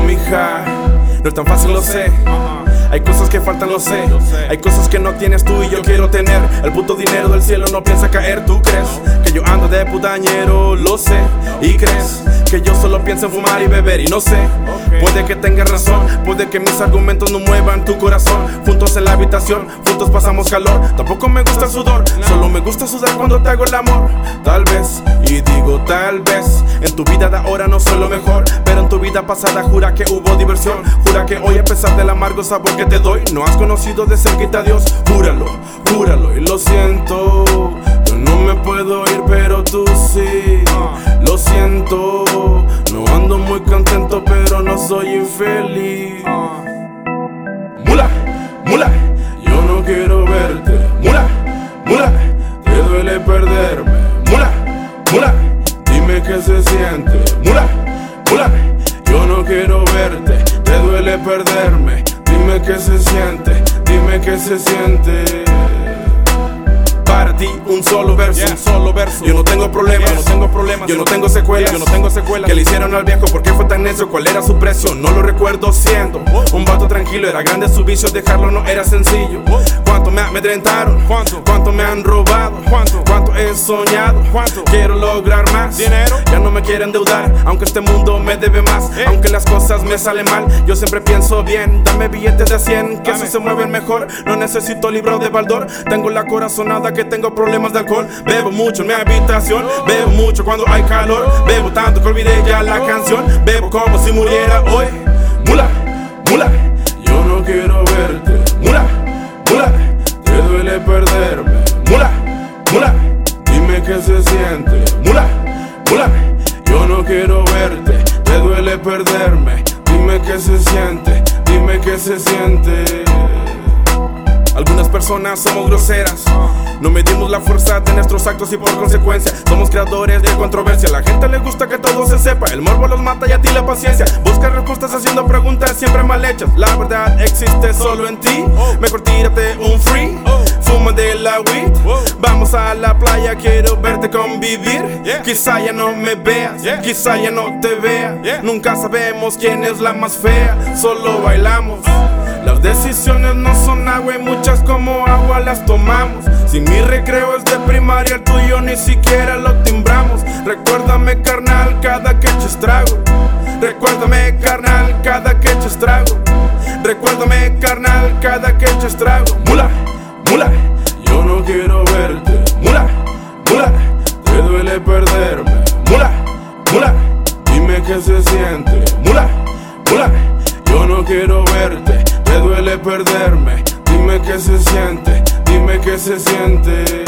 mija, no es tan fácil, lo sé. Hay cosas que faltan, lo sé. Hay cosas que no tienes tú y yo quiero tener. El puto dinero del cielo no piensa caer. ¿Tú crees que yo ando de putañero? Lo sé. ¿Y crees que yo solo pienso en fumar y beber? Y no sé. Puede que tengas razón. Puede que mis argumentos no muevan tu corazón. Juntos en la habitación, juntos pasamos calor. Tampoco me gusta el sudor. Solo me gusta sudar cuando te hago el amor. Tal vez, y digo tal vez. En tu vida de ahora no soy lo mejor. Pero en tu vida pasada jura que hubo diversión. Jura que hoy, a pesar del amargo sabor que te doy. No has conocido de cerquita a Dios, júralo, júralo y lo siento. Yo no me puedo ir, pero tú sí. Lo siento, no ando muy contento, pero no soy infeliz. Mula, mula, yo no quiero verte. Mula, mula, te duele perderme. Mula, mula, dime qué se siente. Mula, mula, yo no quiero verte. Te duele perderme. Dime qué se siente, dime qué se siente. Para ti un solo verso, un solo verso. Yo no tengo problemas, yo no tengo problemas. Yo no tengo secuelas, yo no tengo secuelas. Que le hicieron al viejo, ¿por qué fue tan necio? ¿Cuál era su precio? No lo recuerdo siendo un vato tranquilo. Era grande su vicio, dejarlo no era sencillo. ¿Cuánto me amedrentaron? ¿Cuánto? ¿Cuánto me han robado? ¿Cuánto? ¿Cuánto he soñado? ¿Cuánto? Quiero lograr más. ¿Dinero? Ya no me quieren deudar, aunque este mundo me debe más. Aunque las cosas me salen mal, yo siempre pienso bien. Dame billetes de 100, que eso se mueven mejor. No necesito libro de baldor. Tengo la corazonada que tengo problemas de alcohol. Bebo mucho en mi habitación, bebo mucho cuando hay calor. Bebo tanto que olvidé ya la canción. Bebo como si muriera hoy. Mula, mula, yo no quiero verte. Mula, mula, te duele perderme. Mula, mula, dime qué se siente. Mula, mula, yo no quiero verte. Te duele perderme. Dime qué se siente. Dime qué se siente. Somos groseras. No medimos la fuerza de nuestros actos y por consecuencia somos creadores de controversia. La gente le gusta que todo se sepa. El morbo los mata y a ti la paciencia. Busca respuestas haciendo preguntas siempre mal hechas. La verdad existe solo en ti. Mejor tírate un free. Fuma de la weed. Vamos a la playa, quiero verte convivir. Quizá ya no me veas, quizá ya no te vea. Nunca sabemos quién es la más fea. Solo bailamos. Las decisiones no son agua y muchas como agua las tomamos. Si mi recreo es de primaria, el tuyo ni siquiera lo timbramos. Recuérdame, carnal, cada que eches trago. Recuérdame, carnal, cada que eches trago. Recuérdame, carnal, cada que eches trago. Mula, mula, yo no quiero verte. Mula, mula, te duele perderme. Mula, mula, dime qué se siente. Mula, mula, yo no quiero verte perderme. Dime qué se siente, dime qué se siente.